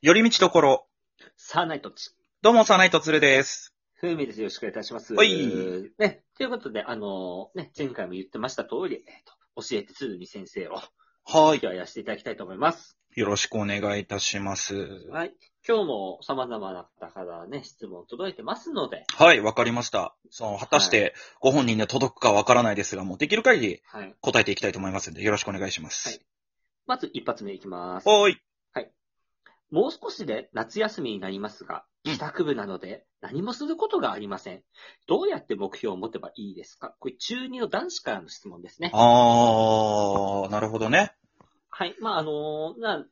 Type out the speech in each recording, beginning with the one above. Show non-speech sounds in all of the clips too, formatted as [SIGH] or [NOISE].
寄り道どころ。さあないとち。どうも、サナイトツルです。ふうみです。よろしくお願いいたします。はいね、ということで、あのね、前回も言ってました通り、えっ、と、教えて鶴見先生を、は今日はやらせていただきたいと思います。よろしくお願いいたします。はい。今日も様々な方からね、質問届いてますので、はい、わかりました。その、果たして、ご本人に届くかわからないですが、もうできる限りはい。答えていきたいと思いますので、よろしくお願いします。はいまず一発目いきます。はーい。もう少しで夏休みになりますが、うん帰宅部なので何もすることがありません。どうやって目標を持てばいいですか？これ中2の男子からの質問ですね。あー、なるほどね。はい。まあ、あのな、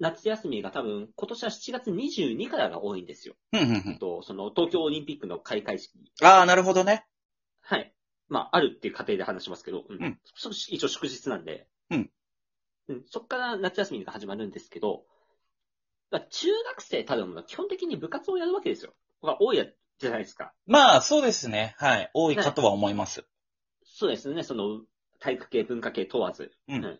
夏休みが多分、今年は7月22からが多いんですよ。ふんふんふん。と、その、東京オリンピックの開会式。あー、なるほどね。はい。まあ、あるっていう過程で話しますけど、うん。うんそ一応祝日なんで。うん。うん。そっから夏休みが始まるんですけど、まあ中学生たるものは基本的に部活をやるわけですよ。が多いやじゃないですか。まあ、そうですね。はい。多いかとは思います。そうですね。その、体育系、文化系問わず。うん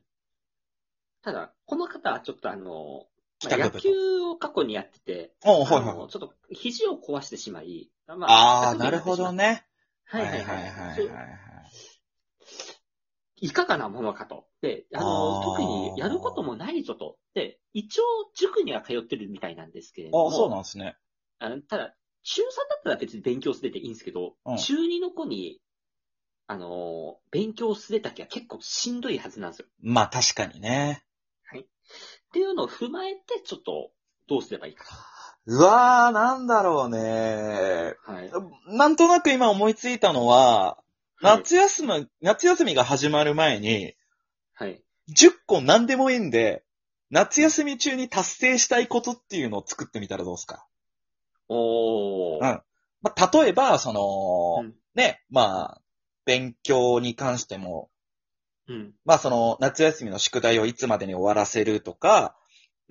ただ、この方はちょっとあの、まあ野球を過去にやってて、おー、はいあのはい。ちょっと肘を壊してしまい、まあー、帰宅部になるほどね。はいはいはい。はいはいはい。いかがなものかと。で、あの、あー特にやることもないぞと。で、一応塾には通ってるみたいなんですけれども。あー、そうなんですね。あのただ、中3だったら別に勉強すれていいんですけど、うん中2の子に、あの、勉強すれたきは結構しんどいはずなんですよ。まあ、確かにね。っていうのを踏まえて、ちょっと、どうすればいいかうわー、なんだろうね。と。はい。なんとなく今思いついたのは、はい夏休み、夏休みが始まる前に、はい。10個何でもいいんで、夏休み中に達成したいことっていうのを作ってみたらどうですか？おー。うんまあ、例えば、その、うんね、まあ、勉強に関しても、うん。まあその、夏休みの宿題をいつまでに終わらせるとか、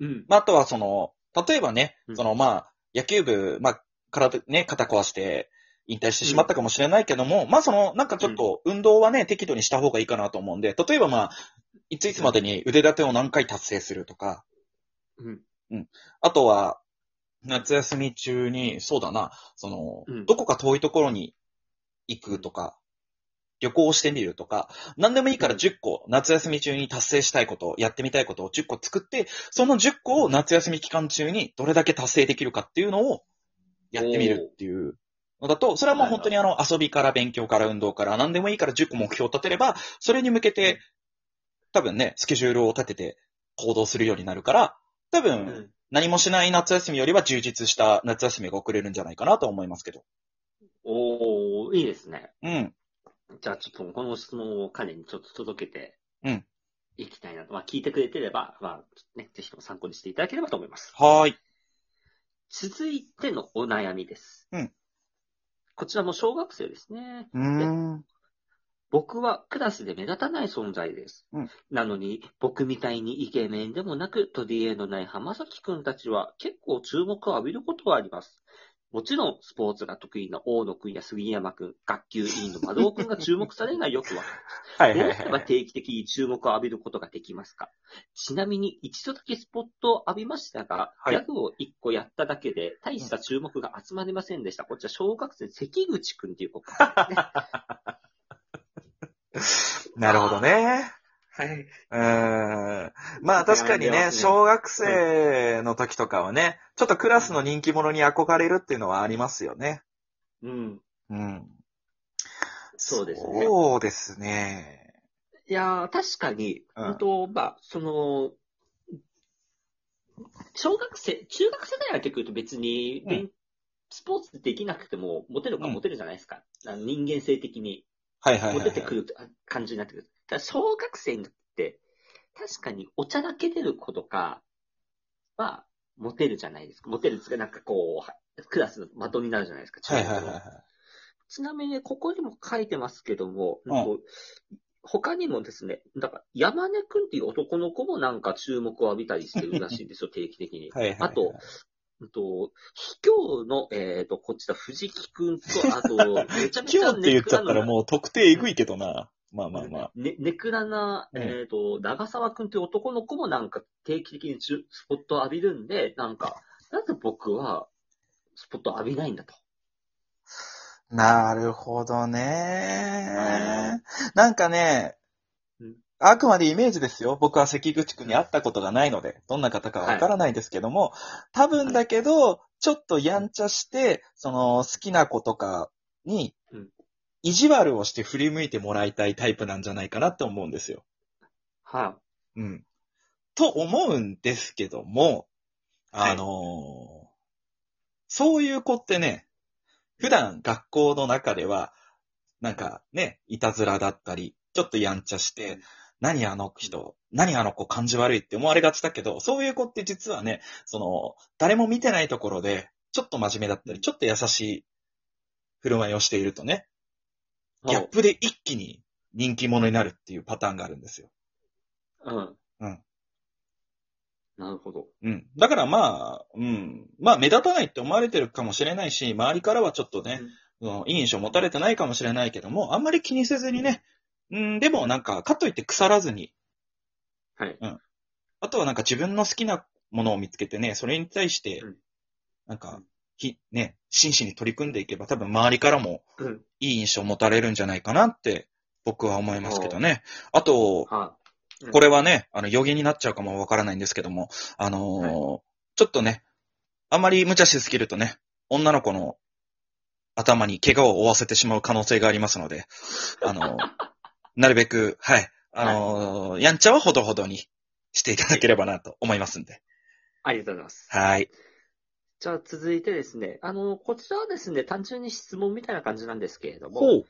うん。まああとはその、例えばねう、んそのまあ、野球部、まあ、体、ね、肩壊して、引退してしまったかもしれないけども、まあその、なんかちょっと、運動はね、適度にした方がいいかなと思うんで、例えばまあ、いついつまでに腕立てを何回達成するとか、うん。あとは、夏休み中に、そうだな、その、うん。どこか遠いところに行くとか、旅行してみるとか、何でもいいから10個、夏休み中に達成したいこと、やってみたいことを10個作って、その10個を夏休み期間中にどれだけ達成できるかっていうのをやってみるっていうのだと、それはもう本当にあの遊びから勉強から運動から何でもいいから10個目標を立てれば、それに向けて多分ね、スケジュールを立てて行動するようになるから、多う分、ん。何もしない夏休みよりは充実した夏休みが送れるんじゃないかなと思いますけど。おー、いいですね。うん。じゃあちょっとこの質問を彼にちょっと届けて、うん。いきたいなと。まあ聞いてくれてれば、まあ、ね、ぜひとも参考にしていただければと思います。はーい。続いてのお悩みです。うん。こちらも小学生ですね。うーん。僕はクラスで目立たない存在です。うんなのに、僕みたいにイケメンでもなく、取り柄のない浜崎くんたちは結構注目を浴びることはあります。もちろん、スポーツが得意な大野くんや杉山くん、学級委員の丸尾くんが注目されるのはよくわかる。[LAUGHS] はいどはいはい。うすれば定期的に注目を浴びることができますか？ちなみに一度だけスポットを浴びましたが、はいギャグを一個やっただけで、大した注目が集まりませんでした。こちら小学生、関口くんっていう子ね。[LAUGHS] なるほどね。はい。うーん。まあ確かにね、小学生の時とかはね、ちょっとクラスの人気者に憧れるっていうのはありますよね。うん。うん。そうですねそうですね。いやー、確かに、うん本当、まあ、その、小学生、中学世代は結構言うと別に、うんスポーツできなくても、モテるかうんモテるじゃないですか。あの人間性的に。はいはいはい、はい。モテてくる感じになってくる。ただ小学生になって、確かにお茶だけ出る子とかは、モテるじゃないですか。モテるっか、なんかこう、クラスの的になるじゃないですか。はいはいはいはい。ちなみに、ここにも書いてますけども、うんなんか他にもですね、だから、山根くんっていう男の子もなんか注目を浴びたりしてるらしいんですよ、[LAUGHS] 定期的に。はいはいはい。あと、うんと、秘境の、えっ、と、こっちだ、藤木くんと、あと、[LAUGHS] めちゃめちゃ今日って言っちゃったらう。もう特定えぐいけどな。まあまあまあ。ね、ネクラな、うんえっ、と、長沢くんという男の子もなんか定期的にスポットを浴びるんで、なんか、なんで僕はスポットを浴びないんだと。なるほどね。なんかねうん、あくまでイメージですよ。僕は関口くんに会ったことがないので、どんな方かわからないですけども、多分だけど、ちょっとやんちゃして、その好きな子とかにうん、意地悪をして振り向いてもらいたいタイプなんじゃないかなって思うんですよ。はうん。と思うんですけども、はいあのーそういう子ってね、普段学校の中では、なんかね、いたずらだったり、ちょっとやんちゃして、うん何あの人、何あの子感じ悪いって思われがちだけど、そういう子って実はね、その、誰も見てないところで、ちょっと真面目だったり、ちょっと優しい振る舞いをしているとね、い。ギャップで一気に人気者になるっていうパターンがあるんですよ。うん。うん。なるほど。うん。だからまあ、うん。まあ目立たないって思われてるかもしれないし、周りからはちょっとね、うんいい印象持たれてないかもしれないけども、あんまり気にせずにね、うん、でもなんか、かといって腐らずに、はい。あとはなんか自分の好きなものを見つけてね、それに対してうん、なんかうん、ひ、ね、真摯に取り組んでいけば多分周りからもうん。いい印象を持たれるんじゃないかなって僕は思いますけどね。あと、はうんこれはね、あの、予言になっちゃうかもわからないんですけども、あのーちょっとね、あんまり無茶しすぎるとね、女の子の頭に怪我を負わせてしまう可能性がありますので、あのー [LAUGHS] なるべく、はい、あのーやんちゃはほどほどにしていただければなと思いますんで。ありがとうございます。はい。じゃあ続いてですね、あの、こちらはですね、単純に質問みたいな感じなんですけれども、ほう。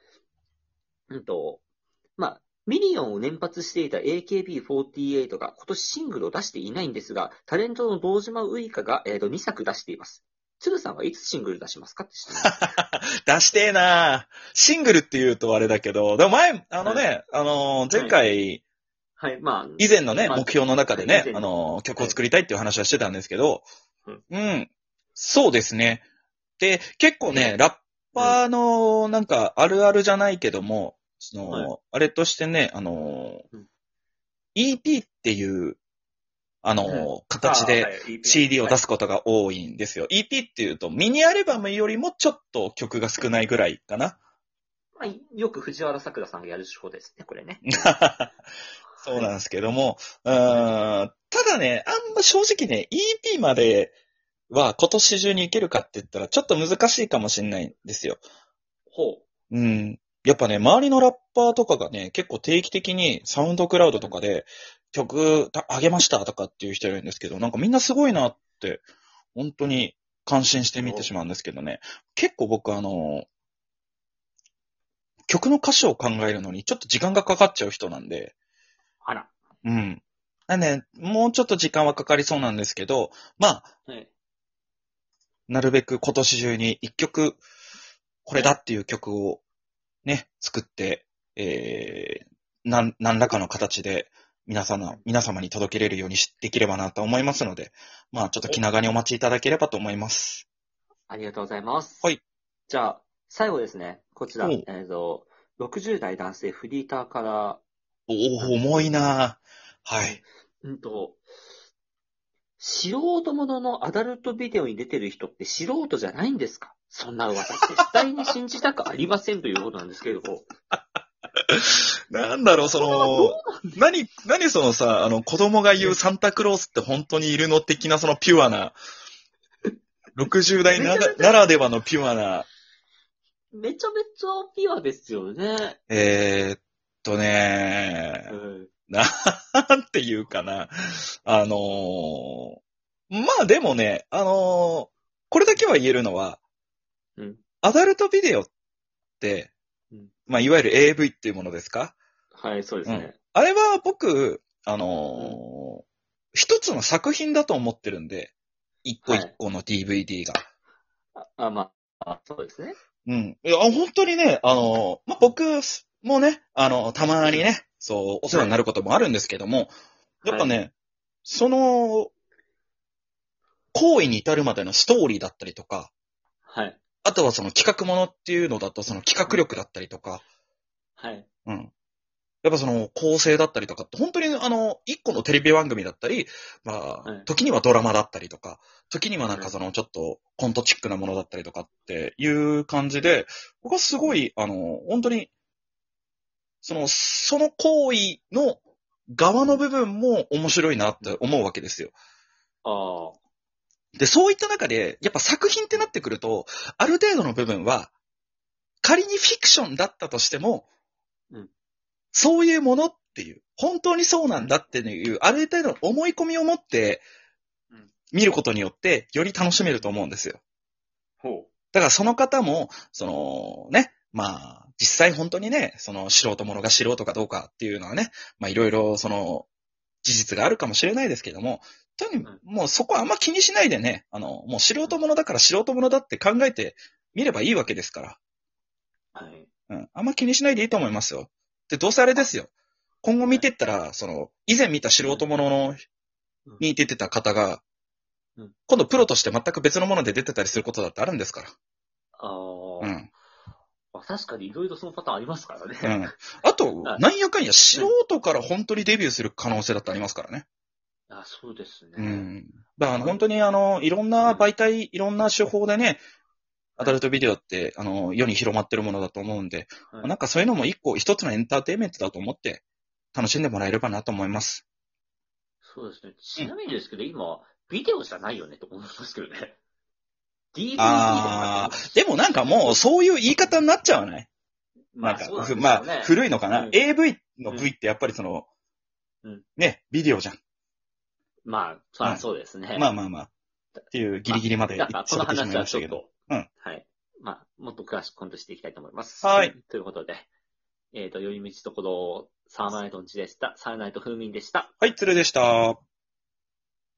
うんと、まあ、ミリオンを連発していた AKB48 が今年シングルを出していないんですが、タレントの堂島ウイカが、えー、と2作出しています。鶴さんはいつシングル出しますかって質問。[LAUGHS] 出してえなシングルって言うとあれだけど、でも前、あのね、あのー前回、はい、まあ、以前のね、まあ目標の中でねあの、曲を作りたいっていう話はしてたんですけど、うんうん。そうですね。で、結構ね、ラッパーの、なんか、あるあるじゃないけども、その、はいあれとしてね、あのうん、EP っていう、あの、形で CD を出すことが多いんですよ。EP っていうと、ミニアルバムよりもちょっと曲が少ないぐらいかな。まあ、よく藤原さくらさんがやる手法ですね、これね。[LAUGHS] そうなんですけども、うーんただね、あんま正直ね、EP までは今年中に行けるかって言ったらちょっと難しいかもしれないんですよ。ほうん。やっぱね、周りのラッパーとかがね、結構定期的にサウンドクラウドとかで曲た上げましたとかっていう人いるんですけど、なんかみんなすごいなって、本当に感心して見てしまうんですけどね。結構僕あの、曲の歌詞を考えるのにちょっと時間がかかっちゃう人なんで、あら。うん。なんで、もうちょっと時間はかかりそうなんですけど、まあ、はい。なるべく今年中に一曲、これだっていう曲をね、作って、えー、なん、何らかの形で皆様、皆様に届けれるようにしできればなと思いますので、まあちょっと気長にお待ちいただければと思います。ありがとうございます。はい。じゃあ、最後ですね。こちら、うんえっ、と、60代男性フリーターから、おお、重いなはい。うんと、素人もののアダルトビデオに出てる人って素人じゃないんですか？そんな噂絶対に信じたくありませんということなんですけれども。[LAUGHS] なんだろう、その、何、何そのさ、あの、子供が言うサンタクロースって本当にいるの的なそのピュアな、60代ならならではのピュアな、めちゃめちゃピュアですよね。えー、っとねう、ん。なんていうかな。あのーまあでもね、あのーこれだけは言えるのは、うんアダルトビデオって、うんまあいわゆる AV っていうものですか？はい、そうですね。あれは僕、あのー一つの作品だと思ってるんで、一個一個の DVD が。あ、あまあ、あそうですね。うん。いや、本当にね、あのーまあ、僕もね、あの、たまにね、そう、お世話になることもあるんですけども、やっぱね、その、行為に至るまでのストーリーだったりとか、はい。あとはその企画ものっていうのだとその企画力だったりとか、はい。うん。やっぱその構成だったりとかって、本当にあの、一個のテレビ番組だったり、まあはい、時にはドラマだったりとか、時にはなんかそのちょっとコントチックなものだったりとかっていう感じで、僕はすごい、あの、本当に、その、その行為の側の部分も面白いなって思うわけですよ。ああ。で、そういった中で、やっぱ作品ってなってくると、ある程度の部分は、仮にフィクションだったとしても、うんそういうものっていう、本当にそうなんだっていう、ある程度の思い込みを持ってうん、見ることによって、より楽しめると思うんですよ。ほだからその方も、そのね、まあ、実際本当にね、その素人者が素人かどうかっていうのはね、まあいろいろその、事実があるかもしれないですけども、とにうんもうそこはあんま気にしないでね、あの、もう素人者だから素人者だって考えてみればいいわけですから。う。はい。うん。あんま気にしないでいいと思いますよ。で、どうせあれですよ。今後見てったら、その、以前見た素人者のうん、に出てた方がうん、今度プロとして全く別のもので出てたりすることだってあるんですから。ああ。うん。まあ、確かにいろいろそのパターンありますからね。うん。あとは、いなんやかんや素人から本当にデビューする可能性だってありますからね。あそうですね。うん。だから本当にあの、いろんな媒体、いろんな手法でね、アダルトビデオって、あの、世に広まってるものだと思うんで、はいなんかそういうのも一個、一つのエンターテインメントだと思って、楽しんでもらえればなと思います。そうですね。ちなみにですけど、今、ビデオじゃないよねと思いますけどね。DVD あー、でもなんかもう、そういう言い方になっちゃわない？まあ、なんか。まあ、古いのかな、うん ?AV の V ってやっぱりその、うんね、ビデオじゃん。まあ、まあ、うんそうですね。まあまあまあ。っていうギリギリまでだから、この育ってしま話いましたけど。うんはい。まあ、もっと詳しく今度していきたいと思います。はい。ということで、えっ、と、寄り道ところ、サーナイトンチでした。サーナイト風民でした。はい、鶴でした。